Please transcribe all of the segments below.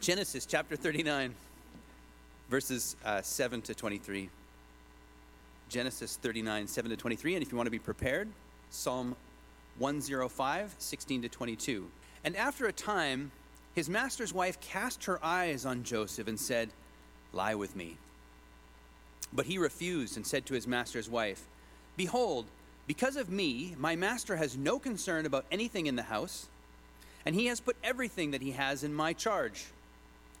Genesis chapter 39, verses uh, 7 to 23. Genesis 39, 7 to 23. And if you want to be prepared, Psalm 105, 16 to 22. And after a time, his master's wife cast her eyes on Joseph and said, Lie with me. But he refused and said to his master's wife, Behold, because of me, my master has no concern about anything in the house, and he has put everything that he has in my charge.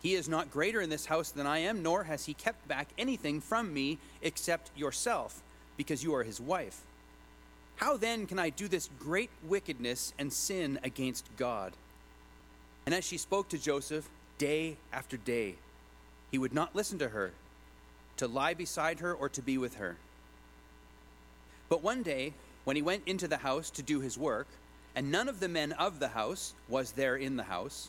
He is not greater in this house than I am, nor has he kept back anything from me except yourself, because you are his wife. How then can I do this great wickedness and sin against God? And as she spoke to Joseph day after day, he would not listen to her, to lie beside her or to be with her. But one day, when he went into the house to do his work, and none of the men of the house was there in the house,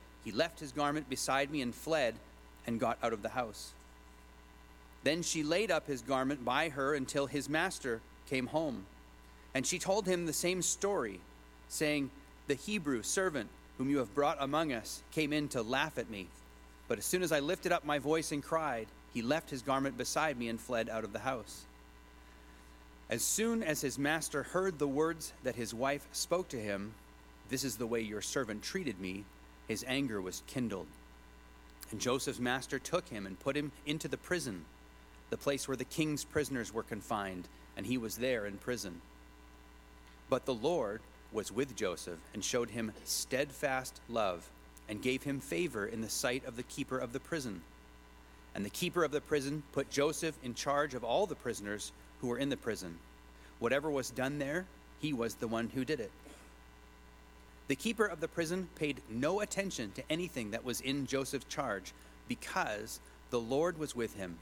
he left his garment beside me and fled and got out of the house. Then she laid up his garment by her until his master came home. And she told him the same story, saying, The Hebrew servant whom you have brought among us came in to laugh at me. But as soon as I lifted up my voice and cried, he left his garment beside me and fled out of the house. As soon as his master heard the words that his wife spoke to him, This is the way your servant treated me, his anger was kindled. And Joseph's master took him and put him into the prison, the place where the king's prisoners were confined, and he was there in prison. But the Lord was with Joseph and showed him steadfast love and gave him favor in the sight of the keeper of the prison. And the keeper of the prison put Joseph in charge of all the prisoners who were in the prison. Whatever was done there, he was the one who did it. The keeper of the prison paid no attention to anything that was in Joseph's charge because the Lord was with him.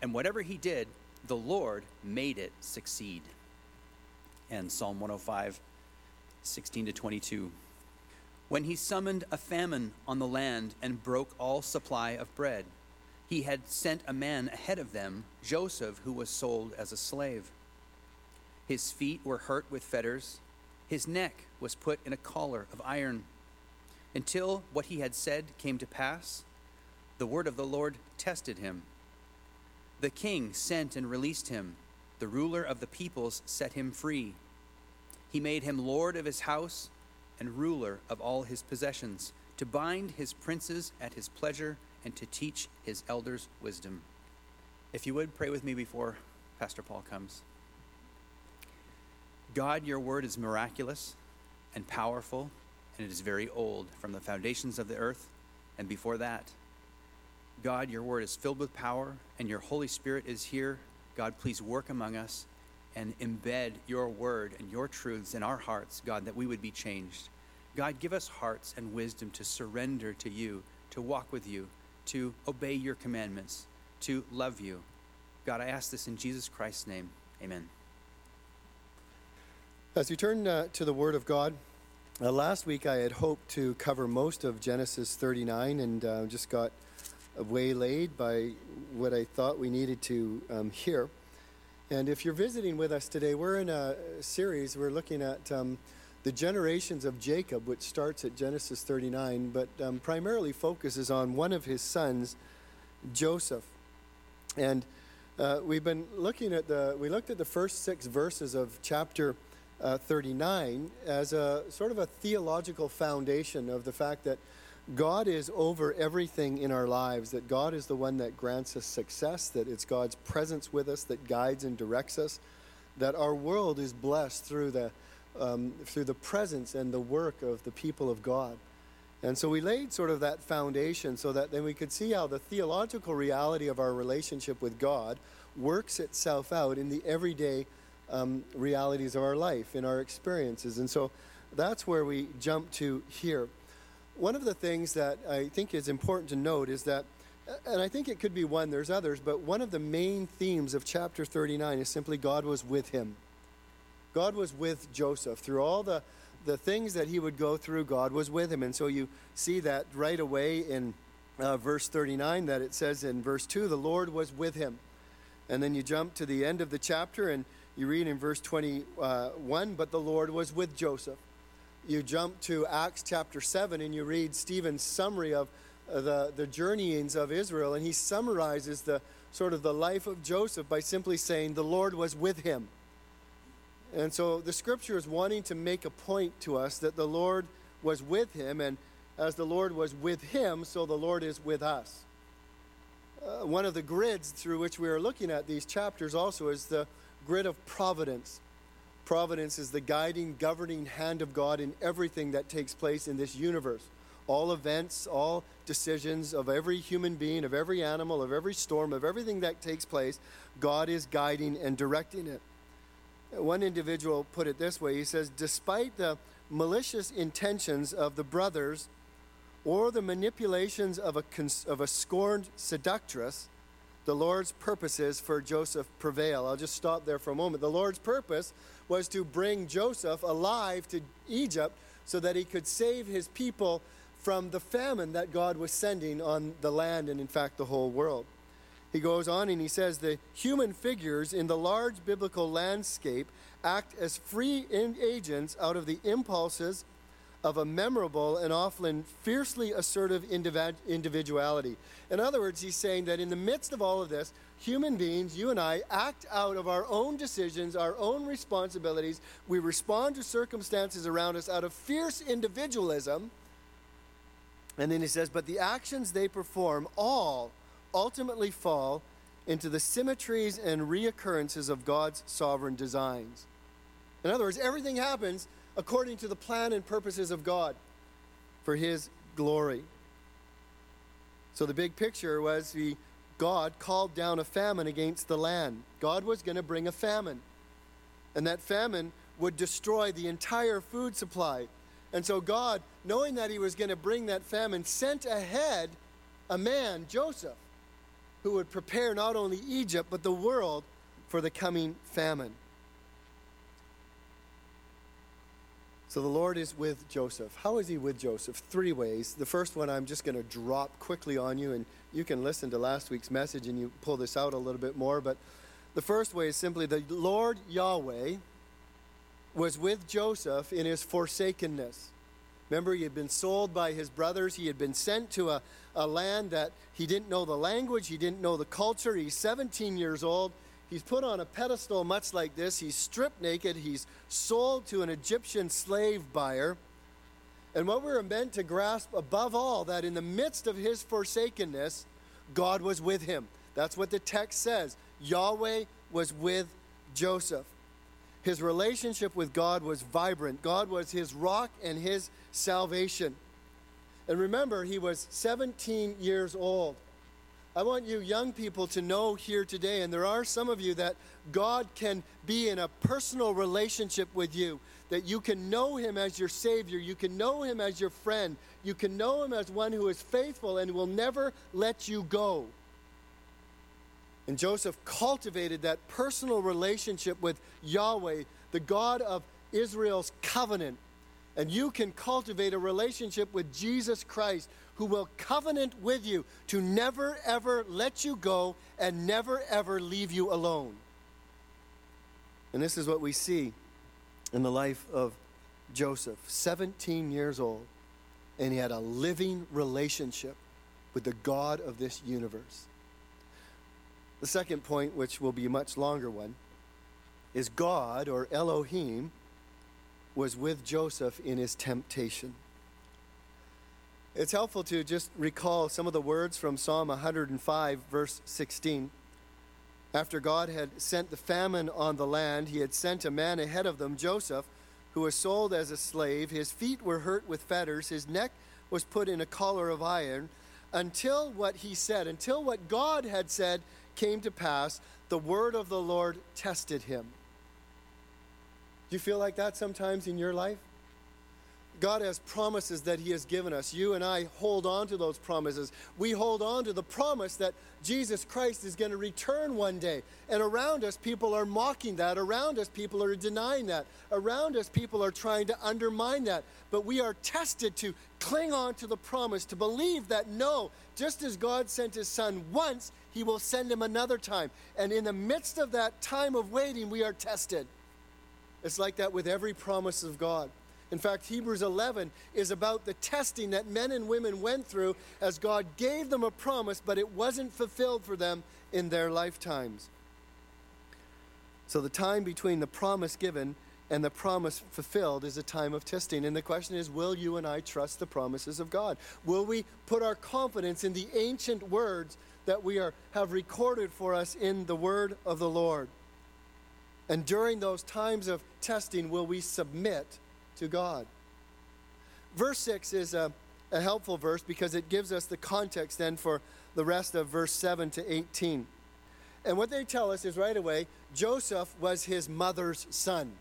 And whatever he did, the Lord made it succeed and Psalm 105, 16 to 22. When he summoned a famine on the land and broke all supply of bread, he had sent a man ahead of them, Joseph, who was sold as a slave. His feet were hurt with fetters, his neck was put in a collar of iron. Until what he had said came to pass, the word of the Lord tested him. The king sent and released him the ruler of the peoples set him free. He made him lord of his house and ruler of all his possessions, to bind his princes at his pleasure and to teach his elders wisdom. If you would pray with me before Pastor Paul comes. God, your word is miraculous and powerful, and it is very old, from the foundations of the earth and before that. God, your word is filled with power, and your Holy Spirit is here God, please work among us and embed your word and your truths in our hearts, God, that we would be changed. God, give us hearts and wisdom to surrender to you, to walk with you, to obey your commandments, to love you. God, I ask this in Jesus Christ's name. Amen. As we turn uh, to the Word of God, uh, last week I had hoped to cover most of Genesis 39 and uh, just got waylaid by what I thought we needed to um, hear. And if you're visiting with us today, we're in a series, we're looking at um, the generations of Jacob, which starts at Genesis 39, but um, primarily focuses on one of his sons, Joseph. And uh, we've been looking at the, we looked at the first six verses of chapter uh, 39 as a sort of a theological foundation of the fact that God is over everything in our lives, that God is the one that grants us success, that it's God's presence with us that guides and directs us, that our world is blessed through the, um, through the presence and the work of the people of God. And so we laid sort of that foundation so that then we could see how the theological reality of our relationship with God works itself out in the everyday um, realities of our life, in our experiences. And so that's where we jump to here one of the things that I think is important to note is that And I think it could be one, there's others, but one of the main themes of chapter 39 is simply God was with him. God was with Joseph through all the, the things that he would go through, God was with him. And so you see that right away in uh, verse 39 that it says in verse 2 the Lord was with him. And then you jump to the end of the chapter and you read in verse 21 but the Lord was with Joseph. You jump to Acts chapter 7 and you read Stephen's summary of the, the journeyings of Israel, and he summarizes the sort of the life of Joseph by simply saying, The Lord was with him. And so the scripture is wanting to make a point to us that the Lord was with him, and as the Lord was with him, so the Lord is with us. Uh, one of the grids through which we are looking at these chapters also is the grid of providence. Providence is the guiding, governing hand of God in everything that takes place in this universe all events, all decisions of every human being, of every animal, of every storm, of everything that takes place, God is guiding and directing it. One individual put it this way he says, Despite the malicious intentions of the brothers or the manipulations of a, cons- of a scorned seductress, the Lord's purposes for Joseph prevail. I'll just stop there for a moment. The Lord's purpose was to bring Joseph alive to Egypt so that he could save his people from the famine that God was sending on the land and, in fact, the whole world. He goes on and he says the human figures in the large biblical landscape act as free agents out of the impulses of a memorable and often fiercely assertive individuality. In other words, he's saying that in the midst of all of this, human beings, you and I, act out of our own decisions, our own responsibilities. We respond to circumstances around us out of fierce individualism and then he says, But the actions they perform all ultimately fall into the symmetries and reoccurrences of God's sovereign designs. In other words, everything happens according to the plan and purposes of God for his glory. So the big picture was he, God called down a famine against the land. God was going to bring a famine. And that famine would destroy the entire food supply. And so God, knowing that he was going to bring that famine, sent ahead a man, Joseph, who would prepare not only Egypt, but the world for the coming famine. So the Lord is with Joseph. How is he with Joseph? Three ways. The first one I'm just going to drop quickly on you, and you can listen to last week's message and you pull this out a little bit more. But the first way is simply the Lord Yahweh was with Joseph in his forsakenness. Remember, he had been sold by his brothers. He had been sent to a, a land that he didn't know the language, he didn't know the culture. He's 17 years old. He's put on a pedestal much like this. He's stripped naked. He's sold to an Egyptian slave buyer. And what we're meant to grasp above all, that in the midst of his forsakenness, God was with him. That's what the text says. Yahweh was with Joseph. His relationship with God was vibrant. God was his rock and his salvation. And remember, he was 17 years old. I want you young people to know here today, and there are some of you that God can be in a personal relationship with you, that you can know him as your Savior, you can know him as your friend, you can know him as one who is faithful and will never let you go. And Joseph cultivated that personal relationship with Yahweh, the God of Israel's covenant. And you can cultivate a relationship with Jesus Christ, who will covenant with you to never ever let you go and never ever leave you alone. And this is what we see in the life of Joseph, 17 years old, and he had a living relationship with the God of this universe. The second point, which will be a much longer one, is God or Elohim was with Joseph in his temptation. It's helpful to just recall some of the words from Psalm 105, verse 16. After God had sent the famine on the land, he had sent a man ahead of them, Joseph, who was sold as a slave. His feet were hurt with fetters, his neck was put in a collar of iron, until what he said, until what God had said came to pass, the word of the Lord tested him. Do you feel like that sometimes in your life? God has promises that He has given us. You and I hold on to those promises. We hold on to the promise that Jesus Christ is going to return one day. And around us, people are mocking that. Around us, people are denying that. Around us, people are trying to undermine that. But we are tested to cling on to the promise, to believe that no, just as God sent His Son once, He will send Him another time. And in the midst of that time of waiting, we are tested. It's like that with every promise of God. In fact, Hebrews 11 is about the testing that men and women went through as God gave them a promise, but it wasn't fulfilled for them in their lifetimes. So the time between the promise given and the promise fulfilled is a time of testing. And the question is will you and I trust the promises of God? Will we put our confidence in the ancient words that we are, have recorded for us in the word of the Lord? And during those times of testing, will we submit? to God. Verse 6 is a, a helpful verse because it gives us the context then for the rest of verse 7 to 18. And what they tell us is right away Joseph was his mother's son.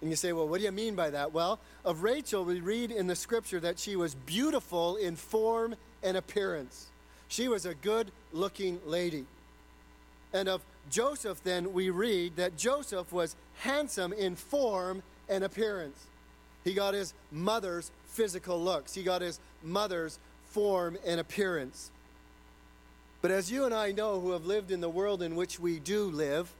And you say, well, what do you mean by that? Well, of Rachel, we read in the scripture that she was beautiful in form and appearance. She was a good looking lady. And of Joseph, then, we read that Joseph was handsome in form and appearance. He got his mother's physical looks, he got his mother's form and appearance. But as you and I know who have lived in the world in which we do live,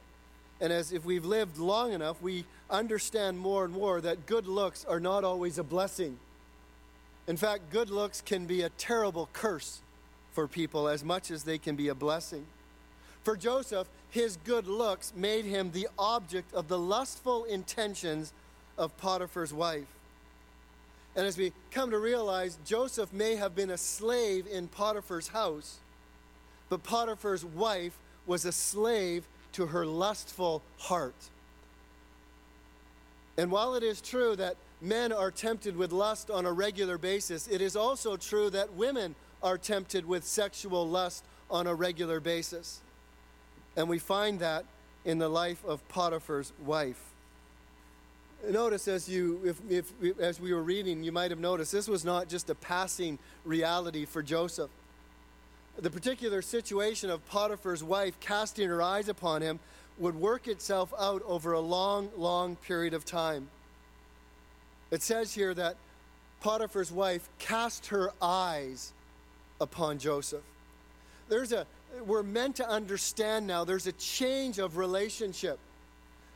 and as if we've lived long enough, we understand more and more that good looks are not always a blessing. In fact, good looks can be a terrible curse for people as much as they can be a blessing. For Joseph, his good looks made him the object of the lustful intentions of Potiphar's wife. And as we come to realize, Joseph may have been a slave in Potiphar's house, but Potiphar's wife was a slave to her lustful heart. And while it is true that men are tempted with lust on a regular basis, it is also true that women are tempted with sexual lust on a regular basis. And we find that in the life of Potiphar's wife. Notice as you, if, if, as we were reading, you might have noticed this was not just a passing reality for Joseph. The particular situation of Potiphar's wife casting her eyes upon him would work itself out over a long, long period of time. It says here that Potiphar's wife cast her eyes upon Joseph. There's a, we're meant to understand now, there's a change of relationship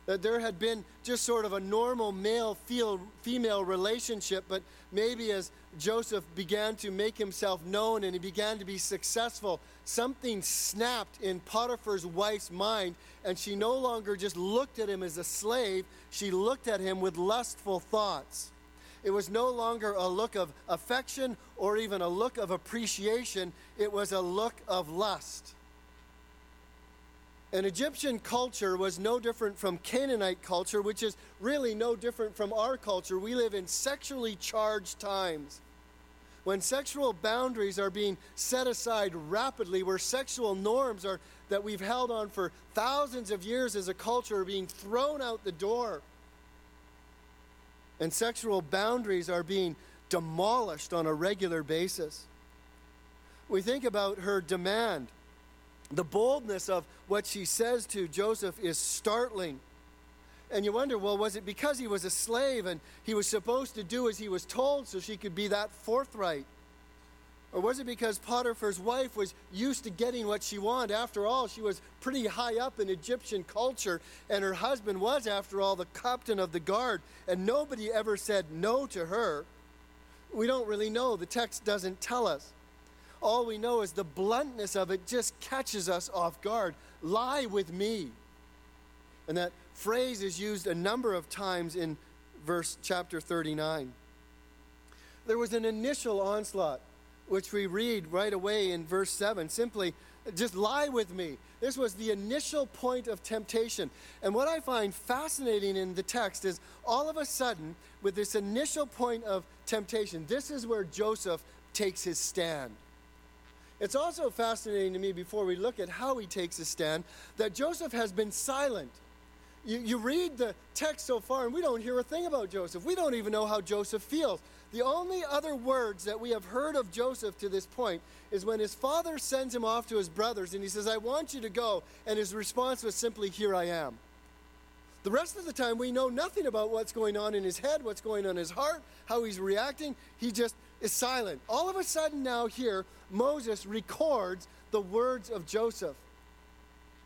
that there had been just sort of a normal male female relationship, but maybe as Joseph began to make himself known and he began to be successful, something snapped in Potiphar's wife's mind, and she no longer just looked at him as a slave, she looked at him with lustful thoughts. It was no longer a look of affection or even a look of appreciation, it was a look of lust. And Egyptian culture was no different from Canaanite culture, which is really no different from our culture. We live in sexually charged times. When sexual boundaries are being set aside rapidly, where sexual norms are that we've held on for thousands of years as a culture are being thrown out the door. And sexual boundaries are being demolished on a regular basis. We think about her demand the boldness of what she says to Joseph is startling. And you wonder, well, was it because he was a slave and he was supposed to do as he was told so she could be that forthright? Or was it because Potiphar's wife was used to getting what she wanted? After all, she was pretty high up in Egyptian culture, and her husband was, after all, the captain of the guard, and nobody ever said no to her. We don't really know. The text doesn't tell us all we know is the bluntness of it just catches us off guard. Lie with me. And that phrase is used a number of times in verse chapter 39. There was an initial onslaught, which we read right away in verse 7. Simply, just lie with me. This was the initial point of temptation. And what I find fascinating in the text is all of a sudden, with this initial point of temptation, this is where Joseph takes his stand. It's also fascinating to me before we look at how he takes a stand that Joseph has been silent. You, you read the text so far, and we don't hear a thing about Joseph. We don't even know how Joseph feels. The only other words that we have heard of Joseph to this point is when his father sends him off to his brothers and he says, I want you to go. And his response was simply, Here I am. The rest of the time, we know nothing about what's going on in his head, what's going on in his heart, how he's reacting. He just is silent. All of a sudden, now here, Moses records the words of Joseph.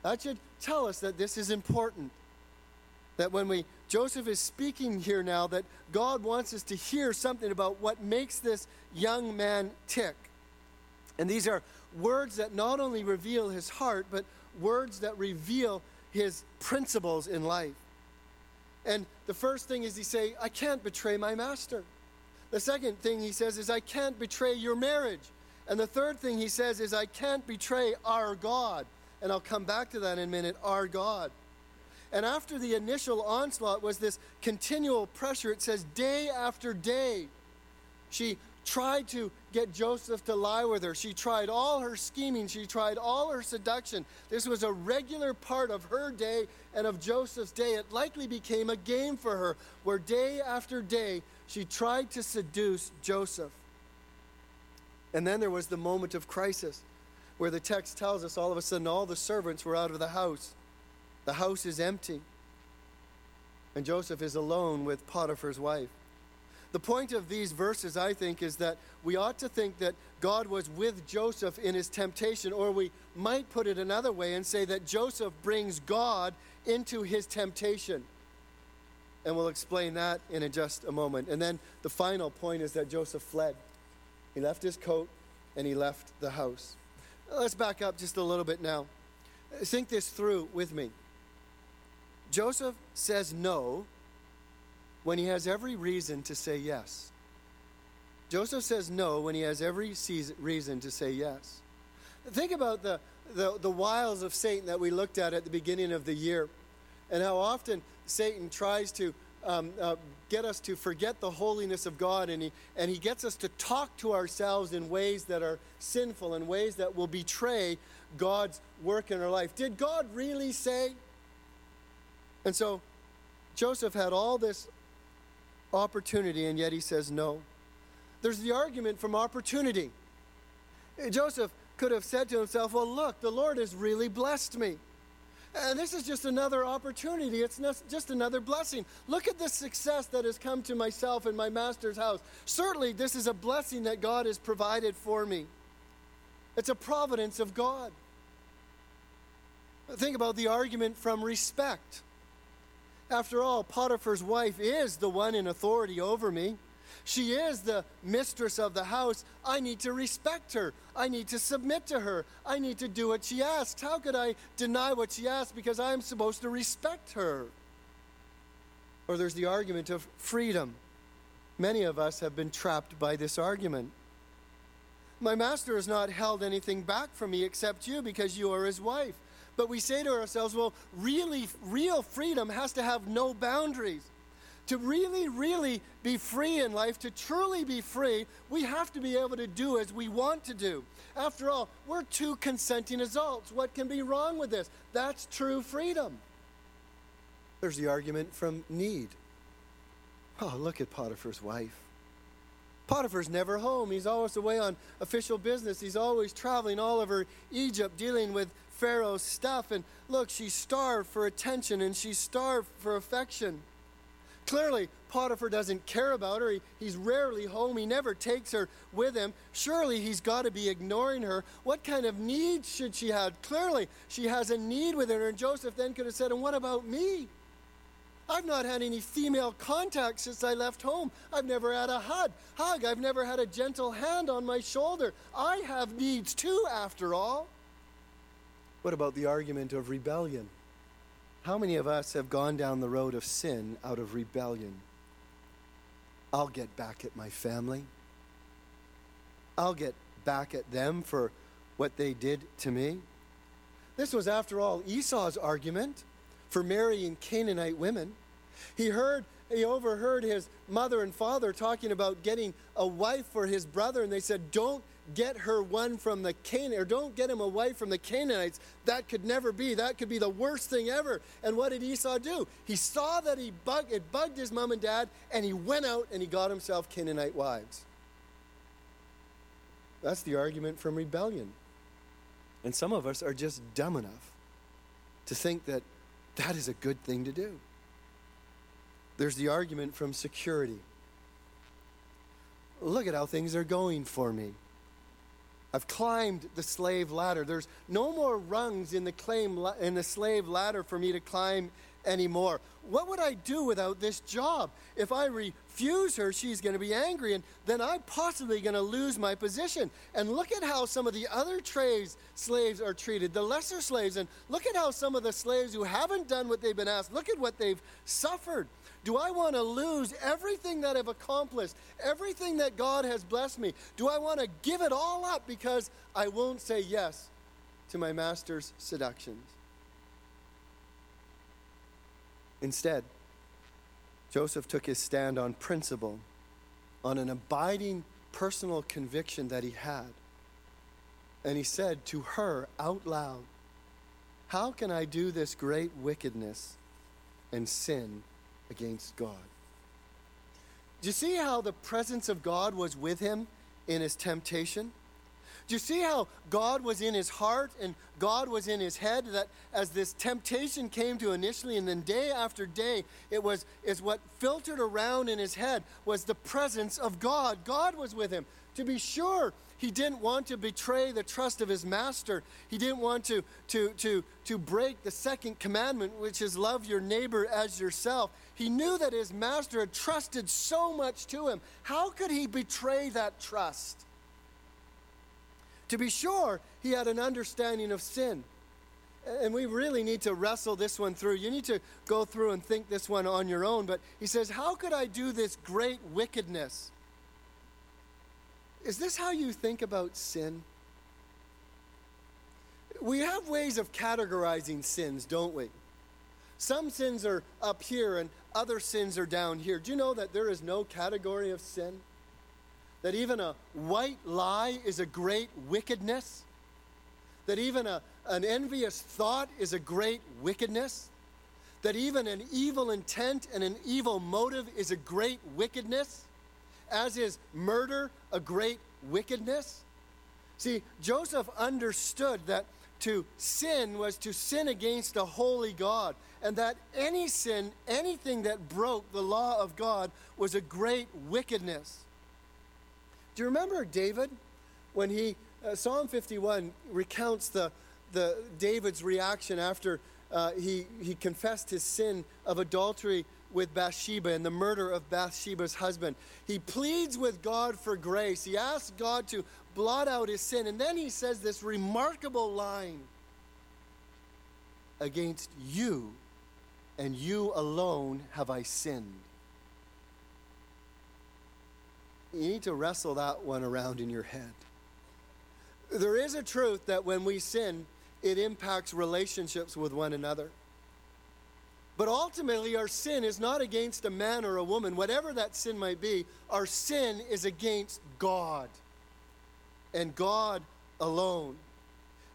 That should tell us that this is important. That when we Joseph is speaking here now that God wants us to hear something about what makes this young man tick. And these are words that not only reveal his heart, but words that reveal his principles in life. And the first thing is he say, I can't betray my master. The second thing he says is, I can't betray your marriage. And the third thing he says is, I can't betray our God. And I'll come back to that in a minute, our God. And after the initial onslaught was this continual pressure, it says day after day, she tried to get Joseph to lie with her. She tried all her scheming, she tried all her seduction. This was a regular part of her day and of Joseph's day. It likely became a game for her, where day after day she tried to seduce Joseph. And then there was the moment of crisis, where the text tells us all of a sudden all the servants were out of the house. The house is empty. And Joseph is alone with Potiphar's wife. The point of these verses, I think, is that we ought to think that God was with Joseph in his temptation, or we might put it another way and say that Joseph brings God into his temptation. And we'll explain that in just a moment. And then the final point is that Joseph fled. He left his coat and he left the house. Let's back up just a little bit now. Think this through with me. Joseph says no when he has every reason to say yes. Joseph says no when he has every reason to say yes. Think about the, the, the wiles of Satan that we looked at at the beginning of the year and how often Satan tries to um, uh, get us to forget the holiness of God, and he, and he gets us to talk to ourselves in ways that are sinful, in ways that will betray God's work in our life. Did God really say? And so Joseph had all this opportunity, and yet he says no. There's the argument from opportunity. Joseph could have said to himself, Well, look, the Lord has really blessed me. And this is just another opportunity. It's just another blessing. Look at the success that has come to myself and my master's house. Certainly, this is a blessing that God has provided for me. It's a providence of God. Think about the argument from respect. After all, Potiphar's wife is the one in authority over me. She is the mistress of the house. I need to respect her. I need to submit to her. I need to do what she asks. How could I deny what she asks because I'm supposed to respect her? Or there's the argument of freedom. Many of us have been trapped by this argument. My master has not held anything back from me except you because you are his wife. But we say to ourselves, well, really, real freedom has to have no boundaries. To really, really be free in life, to truly be free, we have to be able to do as we want to do. After all, we're two consenting adults. What can be wrong with this? That's true freedom. There's the argument from need. Oh, look at Potiphar's wife. Potiphar's never home. He's always away on official business. He's always traveling all over Egypt dealing with Pharaoh's stuff. And look, she's starved for attention and she's starved for affection. Clearly, Potiphar doesn't care about her. He, he's rarely home. He never takes her with him. Surely he's got to be ignoring her. What kind of needs should she have? Clearly, she has a need within her. And Joseph then could have said, And what about me? I've not had any female contact since I left home. I've never had a hug. Hug. I've never had a gentle hand on my shoulder. I have needs too, after all. What about the argument of rebellion? How many of us have gone down the road of sin out of rebellion? I'll get back at my family. I'll get back at them for what they did to me. This was, after all, Esau's argument for marrying Canaanite women. He heard, he overheard his mother and father talking about getting a wife for his brother, and they said, Don't get her one from the Canaan, or don't get him a wife from the Canaanites. That could never be. That could be the worst thing ever. And what did Esau do? He saw that he bug, it bugged his mom and dad, and he went out and he got himself Canaanite wives. That's the argument from rebellion. And some of us are just dumb enough to think that that is a good thing to do. There's the argument from security. Look at how things are going for me. I've climbed the slave ladder. There's no more rungs in the, claim, in the slave ladder for me to climb anymore. What would I do without this job? If I refuse her, she's going to be angry, and then I'm possibly going to lose my position. And look at how some of the other trades slaves are treated, the lesser slaves, and look at how some of the slaves who haven't done what they've been asked, look at what they've suffered. Do I want to lose everything that I've accomplished, everything that God has blessed me? Do I want to give it all up because I won't say yes to my master's seductions? Instead, Joseph took his stand on principle, on an abiding personal conviction that he had. And he said to her out loud, How can I do this great wickedness and sin against God? Do you see how the presence of God was with him in his temptation? Do you see how God was in his heart and God was in his head? That as this temptation came to initially, and then day after day, it was is what filtered around in his head was the presence of God. God was with him. To be sure, he didn't want to betray the trust of his master. He didn't want to, to, to, to break the second commandment, which is love your neighbor as yourself. He knew that his master had trusted so much to him. How could he betray that trust? To be sure, he had an understanding of sin. And we really need to wrestle this one through. You need to go through and think this one on your own. But he says, How could I do this great wickedness? Is this how you think about sin? We have ways of categorizing sins, don't we? Some sins are up here and other sins are down here. Do you know that there is no category of sin? That even a white lie is a great wickedness, that even a, an envious thought is a great wickedness, that even an evil intent and an evil motive is a great wickedness, as is murder a great wickedness. See, Joseph understood that to sin was to sin against a holy God, and that any sin, anything that broke the law of God, was a great wickedness. Do you remember David when he, uh, Psalm 51 recounts the, the David's reaction after uh, he, he confessed his sin of adultery with Bathsheba and the murder of Bathsheba's husband. He pleads with God for grace. He asks God to blot out his sin. And then he says this remarkable line Against you and you alone have I sinned. You need to wrestle that one around in your head. There is a truth that when we sin, it impacts relationships with one another. But ultimately, our sin is not against a man or a woman, whatever that sin might be. Our sin is against God and God alone.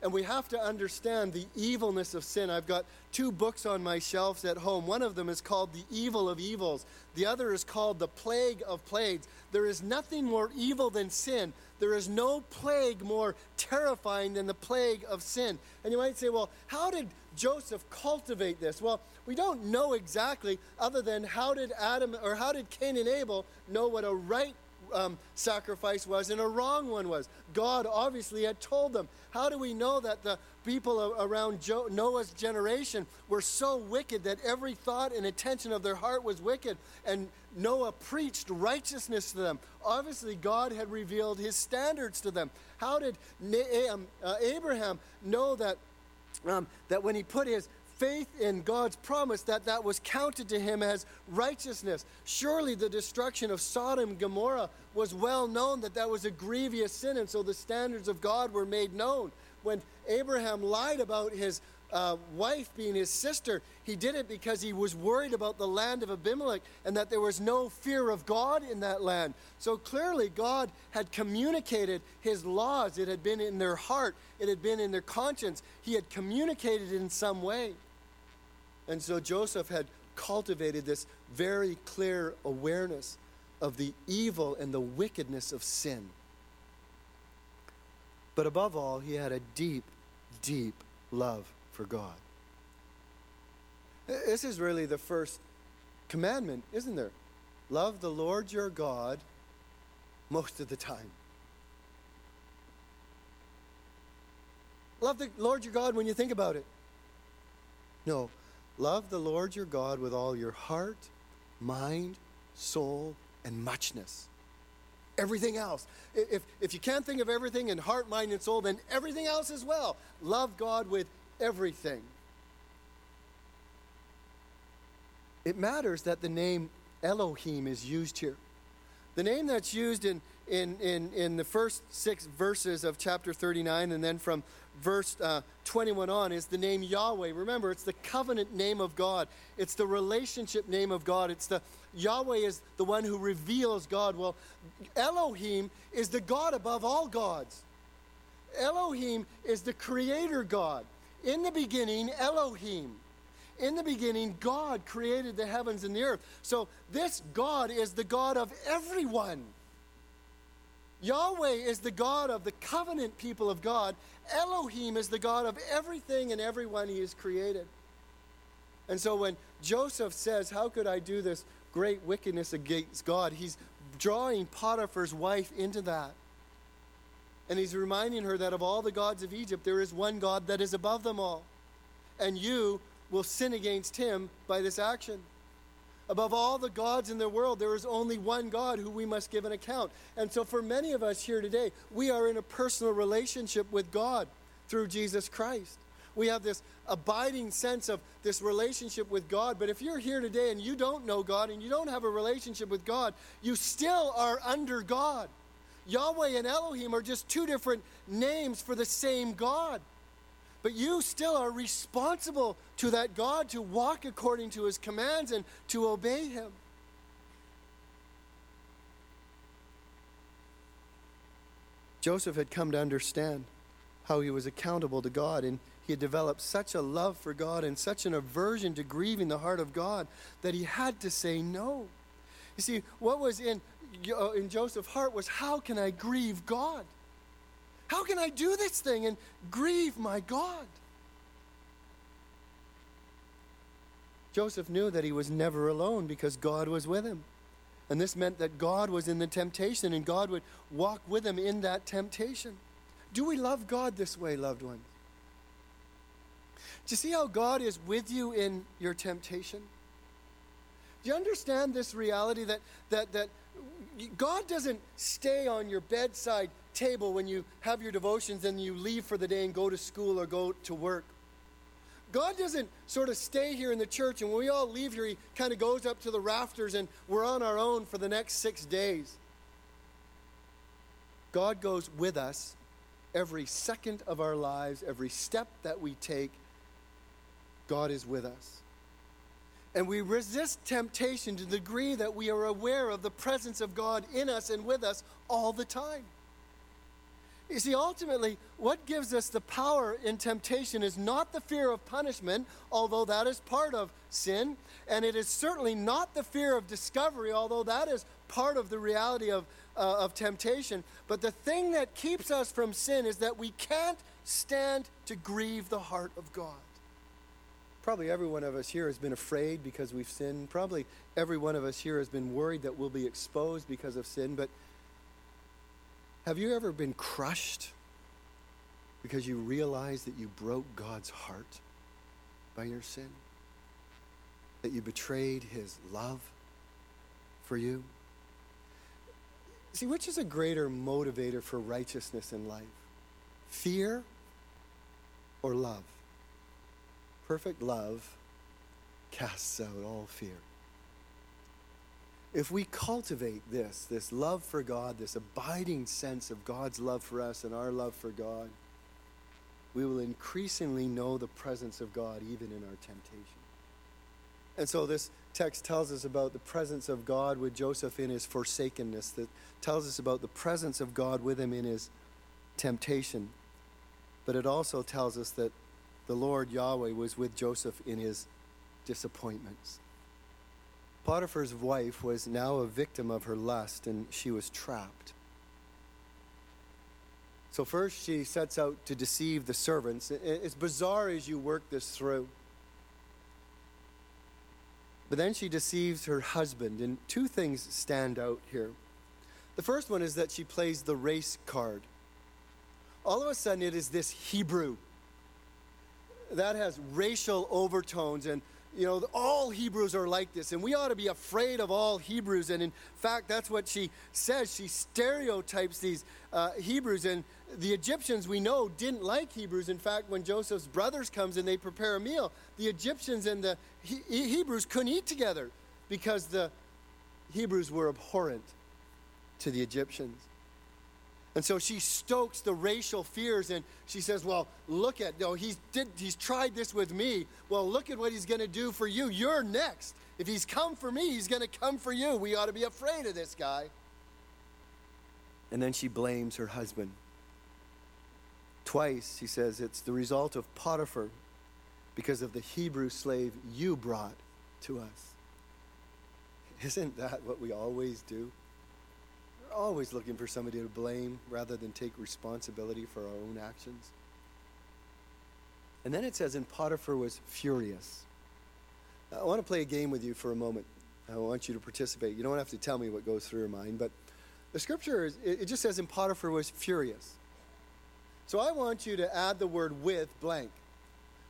And we have to understand the evilness of sin. I've got two books on my shelves at home. One of them is called The Evil of Evils, the other is called The Plague of Plagues. There is nothing more evil than sin. There is no plague more terrifying than the plague of sin. And you might say, well, how did Joseph cultivate this? Well, we don't know exactly, other than how did Adam or how did Cain and Abel know what a right um, sacrifice was and a wrong one was. God obviously had told them. How do we know that the people around jo- Noah's generation were so wicked that every thought and intention of their heart was wicked? And Noah preached righteousness to them. Obviously, God had revealed his standards to them. How did um, uh, Abraham know that, um, that when he put his faith in God's promise that that was counted to him as righteousness. Surely the destruction of Sodom and Gomorrah was well known that that was a grievous sin, and so the standards of God were made known. When Abraham lied about his uh, wife being his sister, he did it because he was worried about the land of Abimelech and that there was no fear of God in that land. So clearly, God had communicated his laws. It had been in their heart, it had been in their conscience. He had communicated in some way. And so Joseph had cultivated this very clear awareness of the evil and the wickedness of sin. But above all, he had a deep, deep love for God. This is really the first commandment, isn't there? Love the Lord your God most of the time. Love the Lord your God when you think about it. No, love the Lord your God with all your heart, mind, soul, and muchness. Everything else. If, if you can't think of everything in heart, mind, and soul, then everything else as well. Love God with everything. It matters that the name Elohim is used here. The name that's used in, in, in, in the first six verses of chapter 39 and then from verse uh, 21 on is the name Yahweh. Remember, it's the covenant name of God, it's the relationship name of God. It's the Yahweh is the one who reveals God. Well, Elohim is the God above all gods. Elohim is the creator God. In the beginning, Elohim. In the beginning, God created the heavens and the earth. So this God is the God of everyone. Yahweh is the God of the covenant people of God. Elohim is the God of everything and everyone he has created. And so when Joseph says, How could I do this great wickedness against God? He's drawing Potiphar's wife into that. And he's reminding her that of all the gods of Egypt, there is one God that is above them all. And you will sin against him by this action. Above all the gods in the world, there is only one God who we must give an account. And so, for many of us here today, we are in a personal relationship with God through Jesus Christ. We have this abiding sense of this relationship with God. But if you're here today and you don't know God and you don't have a relationship with God, you still are under God. Yahweh and Elohim are just two different names for the same God. But you still are responsible to that God to walk according to his commands and to obey him. Joseph had come to understand how he was accountable to God, and he had developed such a love for God and such an aversion to grieving the heart of God that he had to say no. You see, what was in uh, in Joseph's heart was, How can I grieve God? How can I do this thing and grieve my God? Joseph knew that he was never alone because God was with him. And this meant that God was in the temptation and God would walk with him in that temptation. Do we love God this way, loved ones? Do you see how God is with you in your temptation? Do you understand this reality that, that, that God doesn't stay on your bedside table when you have your devotions and you leave for the day and go to school or go to work. God doesn't sort of stay here in the church and when we all leave here, He kind of goes up to the rafters and we're on our own for the next six days. God goes with us every second of our lives, every step that we take. God is with us. And we resist temptation to the degree that we are aware of the presence of God in us and with us all the time. You see, ultimately, what gives us the power in temptation is not the fear of punishment, although that is part of sin, and it is certainly not the fear of discovery, although that is part of the reality of, uh, of temptation. But the thing that keeps us from sin is that we can't stand to grieve the heart of God. Probably every one of us here has been afraid because we've sinned. Probably every one of us here has been worried that we'll be exposed because of sin. But have you ever been crushed because you realize that you broke God's heart by your sin? That you betrayed his love for you? See, which is a greater motivator for righteousness in life? Fear or love? Perfect love casts out all fear. If we cultivate this, this love for God, this abiding sense of God's love for us and our love for God, we will increasingly know the presence of God even in our temptation. And so this text tells us about the presence of God with Joseph in his forsakenness, that tells us about the presence of God with him in his temptation. But it also tells us that the Lord Yahweh was with Joseph in his disappointments. Potiphar's wife was now a victim of her lust and she was trapped. So, first, she sets out to deceive the servants. It's bizarre as you work this through. But then she deceives her husband, and two things stand out here. The first one is that she plays the race card. All of a sudden, it is this Hebrew that has racial overtones and you know, all Hebrews are like this, and we ought to be afraid of all Hebrews. And in fact, that's what she says. She stereotypes these uh, Hebrews, and the Egyptians we know didn't like Hebrews. In fact, when Joseph's brothers comes and they prepare a meal, the Egyptians and the he- Hebrews couldn't eat together because the Hebrews were abhorrent to the Egyptians. And so she stokes the racial fears and she says, Well, look at, no, he's, did, he's tried this with me. Well, look at what he's going to do for you. You're next. If he's come for me, he's going to come for you. We ought to be afraid of this guy. And then she blames her husband. Twice, she says, it's the result of Potiphar because of the Hebrew slave you brought to us. Isn't that what we always do? Always looking for somebody to blame rather than take responsibility for our own actions. And then it says, and Potiphar was furious. I want to play a game with you for a moment. I want you to participate. You don't have to tell me what goes through your mind, but the scripture, is, it just says, and Potiphar was furious. So I want you to add the word with blank.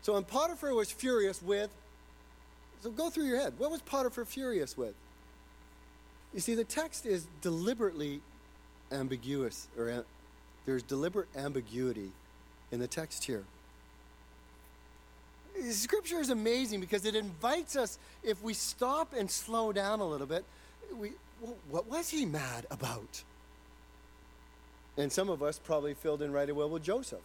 So, and Potiphar was furious with, so go through your head. What was Potiphar furious with? You see, the text is deliberately ambiguous, or uh, there's deliberate ambiguity in the text here. Scripture is amazing because it invites us, if we stop and slow down a little bit, we, what was he mad about? And some of us probably filled in right away with Joseph.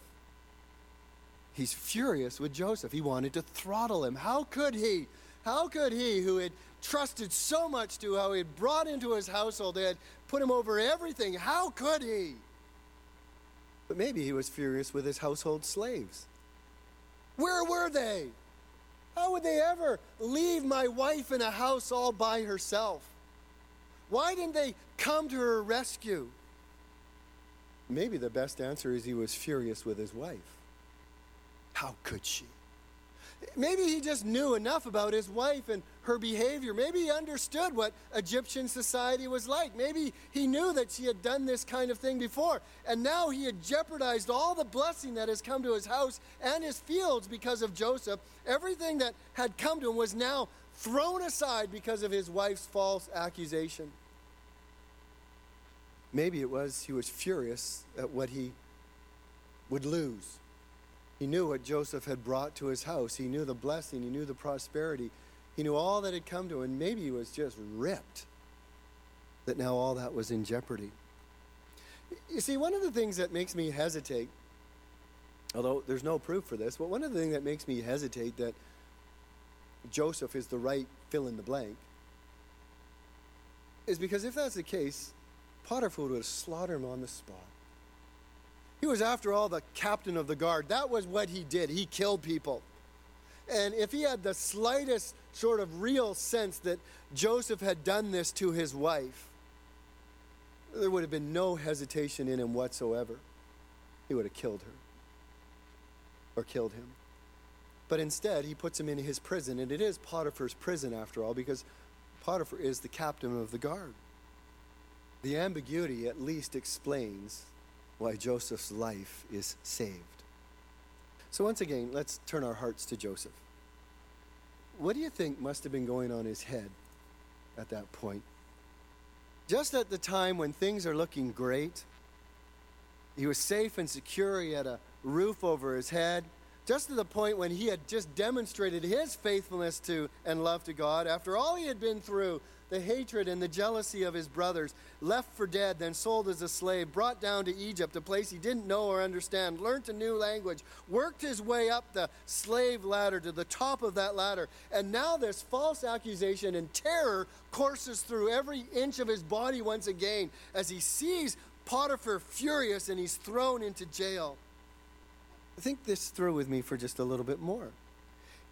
He's furious with Joseph. He wanted to throttle him. How could he? How could he, who had trusted so much to, how he had brought into his household, they had put him over everything, how could he? But maybe he was furious with his household slaves. Where were they? How would they ever leave my wife in a house all by herself? Why didn't they come to her rescue? Maybe the best answer is he was furious with his wife. How could she? Maybe he just knew enough about his wife and her behavior. Maybe he understood what Egyptian society was like. Maybe he knew that she had done this kind of thing before. And now he had jeopardized all the blessing that has come to his house and his fields because of Joseph. Everything that had come to him was now thrown aside because of his wife's false accusation. Maybe it was he was furious at what he would lose he knew what Joseph had brought to his house. He knew the blessing. He knew the prosperity. He knew all that had come to him. And Maybe he was just ripped that now all that was in jeopardy. You see, one of the things that makes me hesitate, although there's no proof for this, but one of the things that makes me hesitate that Joseph is the right fill in the blank is because if that's the case, Potiphar would have slaughtered him on the spot. He was, after all, the captain of the guard. That was what he did. He killed people. And if he had the slightest sort of real sense that Joseph had done this to his wife, there would have been no hesitation in him whatsoever. He would have killed her or killed him. But instead, he puts him in his prison, and it is Potiphar's prison after all, because Potiphar is the captain of the guard. The ambiguity at least explains why Joseph's life is saved. So, once again, let's turn our hearts to Joseph. What do you think must have been going on his head at that point? Just at the time when things are looking great, he was safe and secure, he had a roof over his head, just to the point when he had just demonstrated his faithfulness to and love to God after all he had been through the hatred and the jealousy of his brothers, left for dead, then sold as a slave, brought down to Egypt, a place he didn't know or understand, learnt a new language, worked his way up the slave ladder to the top of that ladder. And now this false accusation and terror courses through every inch of his body once again as he sees Potiphar furious and he's thrown into jail. Think this through with me for just a little bit more.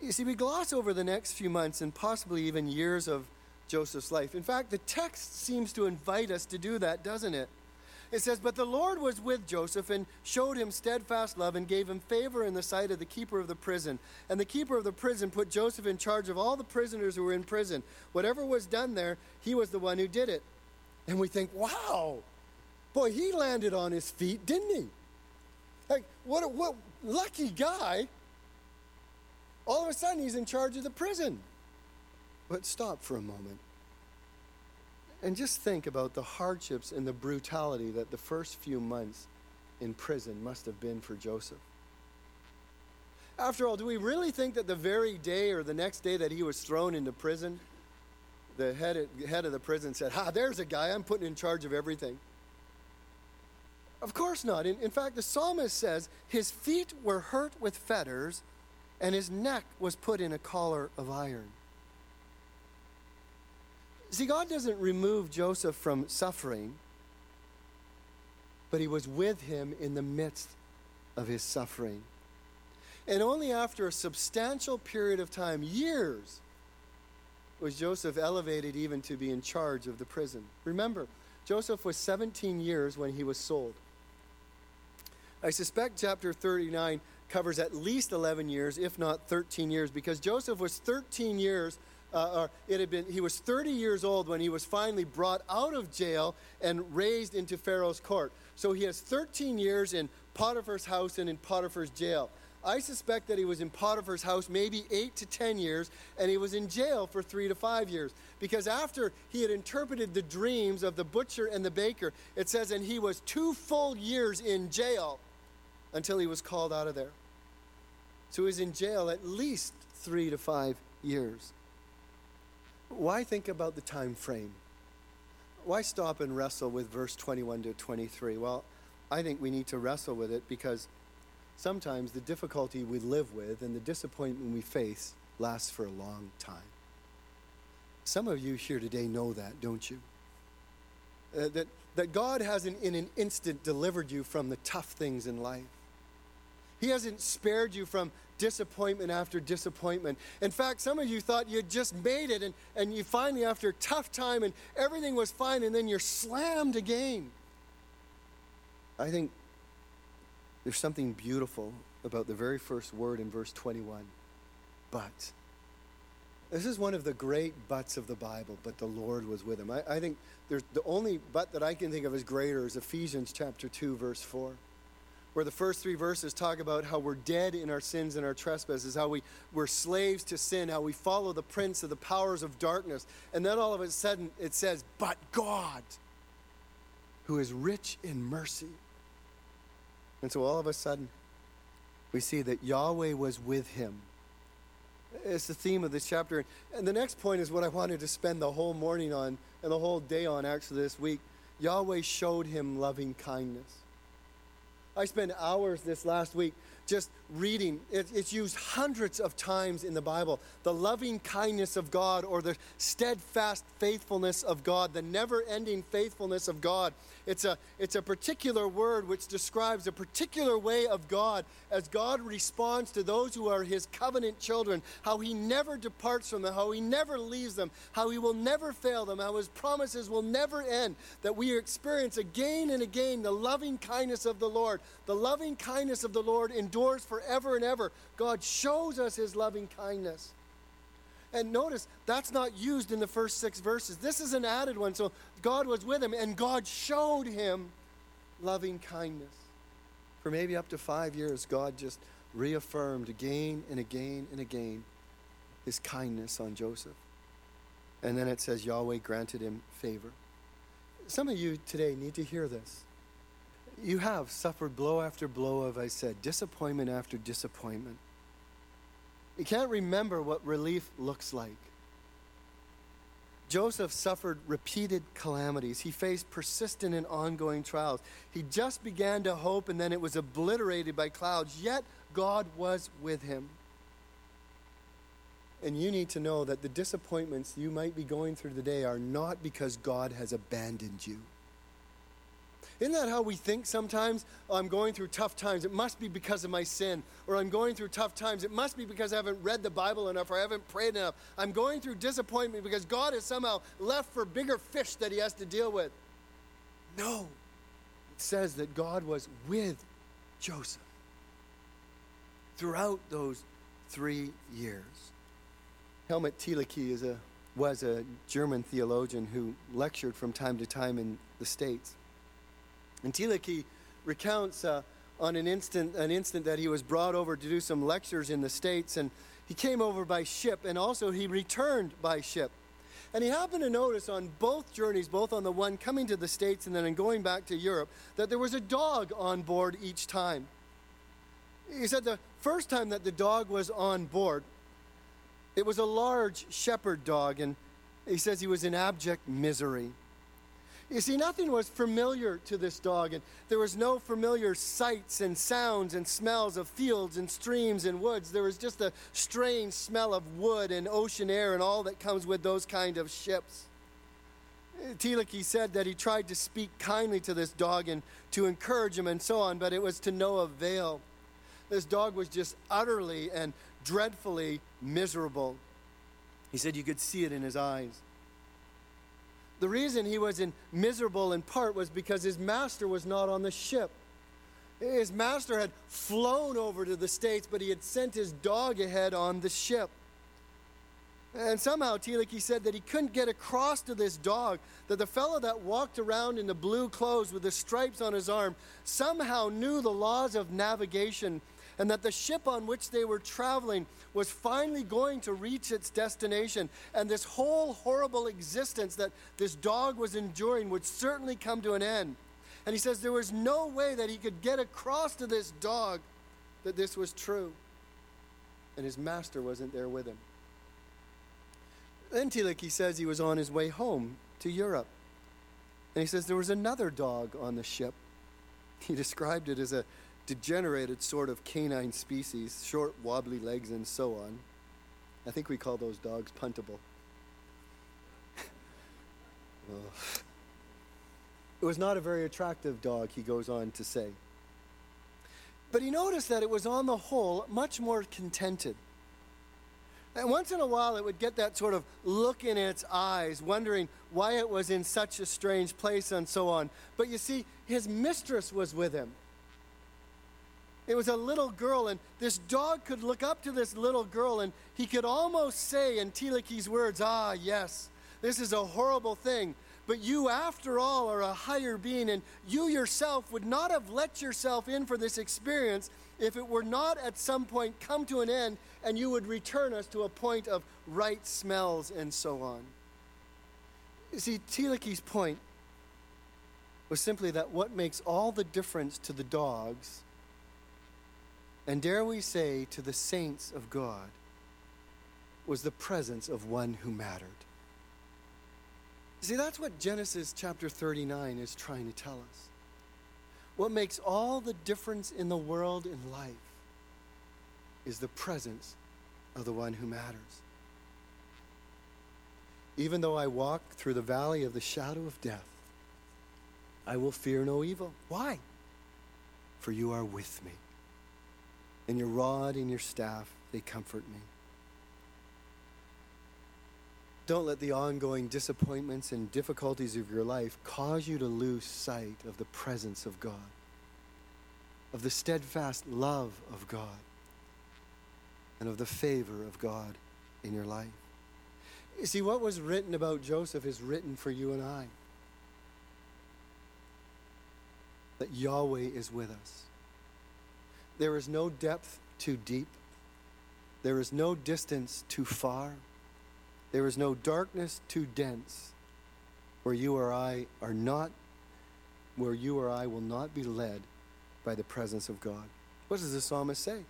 You see, we gloss over the next few months and possibly even years of Joseph's life. In fact, the text seems to invite us to do that, doesn't it? It says, But the Lord was with Joseph and showed him steadfast love and gave him favor in the sight of the keeper of the prison. And the keeper of the prison put Joseph in charge of all the prisoners who were in prison. Whatever was done there, he was the one who did it. And we think, wow, boy, he landed on his feet, didn't he? Like, what a what, lucky guy all of a sudden he's in charge of the prison. But stop for a moment and just think about the hardships and the brutality that the first few months in prison must have been for Joseph. After all, do we really think that the very day or the next day that he was thrown into prison, the head, head of the prison said, Ha, there's a guy, I'm putting in charge of everything? Of course not. In, in fact, the psalmist says his feet were hurt with fetters and his neck was put in a collar of iron. See, God doesn't remove Joseph from suffering, but he was with him in the midst of his suffering. And only after a substantial period of time, years, was Joseph elevated even to be in charge of the prison. Remember, Joseph was 17 years when he was sold. I suspect chapter 39 covers at least 11 years, if not 13 years, because Joseph was 13 years. Uh, it had been he was 30 years old when he was finally brought out of jail and raised into Pharaoh's court. So he has 13 years in Potiphar's house and in Potiphar's jail. I suspect that he was in Potiphar's house maybe eight to 10 years, and he was in jail for three to five years. Because after he had interpreted the dreams of the butcher and the baker, it says, and he was two full years in jail until he was called out of there. So he was in jail at least three to five years. Why think about the time frame? Why stop and wrestle with verse 21 to 23? Well, I think we need to wrestle with it because sometimes the difficulty we live with and the disappointment we face lasts for a long time. Some of you here today know that, don't you? Uh, that, that God hasn't in an instant delivered you from the tough things in life. He hasn't spared you from disappointment after disappointment. In fact, some of you thought you'd just made it, and, and you finally, after a tough time, and everything was fine, and then you're slammed again. I think there's something beautiful about the very first word in verse 21 but. This is one of the great buts of the Bible, but the Lord was with him. I, I think there's the only but that I can think of as greater is Ephesians chapter 2, verse 4 where the first three verses talk about how we're dead in our sins and our trespasses, how we, we're slaves to sin, how we follow the prince of the powers of darkness. And then all of a sudden it says, But God, who is rich in mercy. And so all of a sudden, we see that Yahweh was with him. It's the theme of this chapter. And the next point is what I wanted to spend the whole morning on and the whole day on actually this week. Yahweh showed him loving kindness. I spent hours this last week just reading. It, it's used hundreds of times in the Bible. The loving kindness of God or the steadfast faithfulness of God, the never ending faithfulness of God. It's a, it's a particular word which describes a particular way of God as God responds to those who are his covenant children, how he never departs from them, how he never leaves them, how he will never fail them, how his promises will never end. That we experience again and again the loving kindness of the Lord. The loving kindness of the Lord endures forever and ever. God shows us his loving kindness. And notice that's not used in the first six verses. This is an added one. So God was with him, and God showed him loving kindness. For maybe up to five years, God just reaffirmed again and again and again his kindness on Joseph. And then it says Yahweh granted him favor. Some of you today need to hear this. You have suffered blow after blow, as I said, disappointment after disappointment. You can't remember what relief looks like. Joseph suffered repeated calamities. He faced persistent and ongoing trials. He just began to hope, and then it was obliterated by clouds. Yet God was with him. And you need to know that the disappointments you might be going through today are not because God has abandoned you. Isn't that how we think sometimes? Oh, I'm going through tough times. It must be because of my sin. Or I'm going through tough times. It must be because I haven't read the Bible enough or I haven't prayed enough. I'm going through disappointment because God has somehow left for bigger fish that he has to deal with. No. It says that God was with Joseph throughout those three years. Helmut Thielicke is a, was a German theologian who lectured from time to time in the States. And Thielicke recounts uh, on an instant, an instant that he was brought over to do some lectures in the States, and he came over by ship, and also he returned by ship. And he happened to notice on both journeys, both on the one coming to the States and then in going back to Europe, that there was a dog on board each time. He said the first time that the dog was on board, it was a large shepherd dog, and he says he was in abject misery. You see, nothing was familiar to this dog, and there was no familiar sights and sounds and smells of fields and streams and woods. There was just a strange smell of wood and ocean air and all that comes with those kind of ships. Eh, Thielicke said that he tried to speak kindly to this dog and to encourage him and so on, but it was to no avail. This dog was just utterly and dreadfully miserable. He said you could see it in his eyes. The reason he was in miserable in part was because his master was not on the ship. His master had flown over to the States, but he had sent his dog ahead on the ship. And somehow Thielicke said that he couldn't get across to this dog, that the fellow that walked around in the blue clothes with the stripes on his arm somehow knew the laws of navigation and that the ship on which they were traveling was finally going to reach its destination. And this whole horrible existence that this dog was enduring would certainly come to an end. And he says there was no way that he could get across to this dog that this was true. And his master wasn't there with him. Then Thielicke says he was on his way home to Europe. And he says there was another dog on the ship. He described it as a degenerated sort of canine species, short, wobbly legs, and so on. I think we call those dogs puntable. it was not a very attractive dog, he goes on to say. But he noticed that it was, on the whole, much more contented. And once in a while, it would get that sort of look in its eyes, wondering why it was in such a strange place and so on. But you see, his mistress was with him. It was a little girl, and this dog could look up to this little girl, and he could almost say in Thielicke's words, Ah, yes, this is a horrible thing, but you, after all, are a higher being, and you yourself would not have let yourself in for this experience if it were not at some point come to an end, and you would return us to a point of right smells and so on. You see, Thielicke's point was simply that what makes all the difference to the dogs and dare we say to the saints of God, was the presence of one who mattered. See, that's what Genesis chapter 39 is trying to tell us. What makes all the difference in the world in life is the presence of the one who matters. Even though I walk through the valley of the shadow of death, I will fear no evil. Why? For you are with me and your rod and your staff, they comfort me. Don't let the ongoing disappointments and difficulties of your life cause you to lose sight of the presence of God, of the steadfast love of God, and of the favor of God in your life. You see, what was written about Joseph is written for you and I. That Yahweh is with us. There is no depth too deep. There is no distance too far. There is no darkness too dense where you or I are not, where you or I will not be led by the presence of God. What does the psalmist say?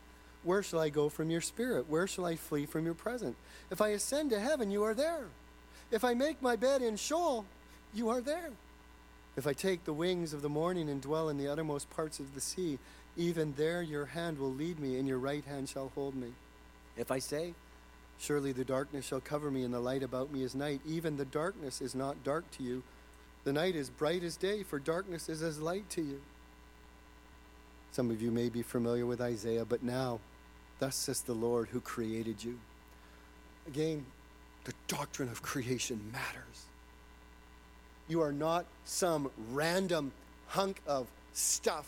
Where shall I go from your spirit? Where shall I flee from your presence? If I ascend to heaven, you are there. If I make my bed in Sheol, you are there. If I take the wings of the morning and dwell in the uttermost parts of the sea, even there your hand will lead me, and your right hand shall hold me. If I say, Surely the darkness shall cover me, and the light about me is night, even the darkness is not dark to you. The night is bright as day, for darkness is as light to you. Some of you may be familiar with Isaiah, but now, thus says the Lord who created you. Again, the doctrine of creation matters. You are not some random hunk of stuff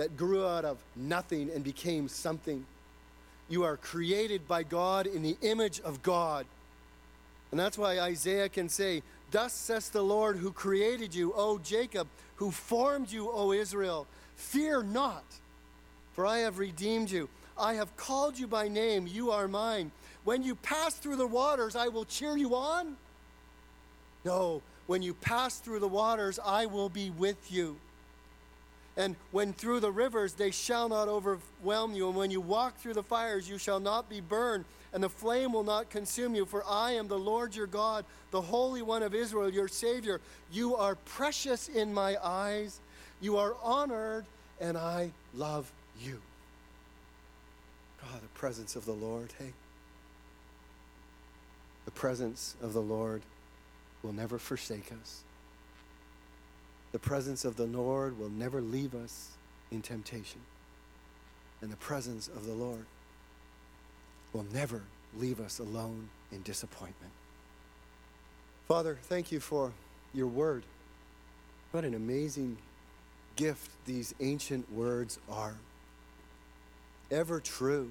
that grew out of nothing and became something. You are created by God in the image of God. And that's why Isaiah can say, Thus says the Lord who created you, O Jacob, who formed you, O Israel. Fear not, for I have redeemed you. I have called you by name, you are mine. When you pass through the waters, I will cheer you on. No, when you pass through the waters, I will be with you. And when through the rivers, they shall not overwhelm you. And when you walk through the fires, you shall not be burned, and the flame will not consume you. For I am the Lord your God, the Holy One of Israel, your Savior. You are precious in my eyes. You are honored, and I love you. Oh, the presence of the Lord, hey? The presence of the Lord will never forsake us. The presence of the Lord will never leave us in temptation. And the presence of the Lord will never leave us alone in disappointment. Father, thank you for your word. What an amazing gift these ancient words are. Ever true.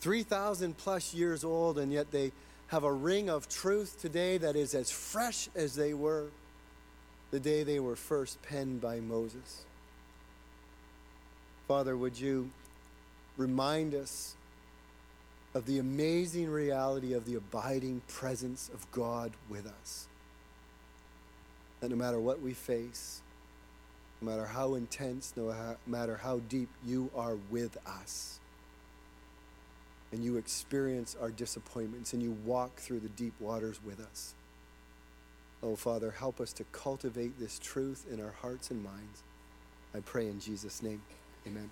3,000 plus years old, and yet they have a ring of truth today that is as fresh as they were the day they were first penned by Moses. Father, would you remind us of the amazing reality of the abiding presence of God with us? That no matter what we face, no matter how intense, no matter how deep, you are with us and you experience our disappointments and you walk through the deep waters with us. Oh, Father, help us to cultivate this truth in our hearts and minds. I pray in Jesus' name. Amen.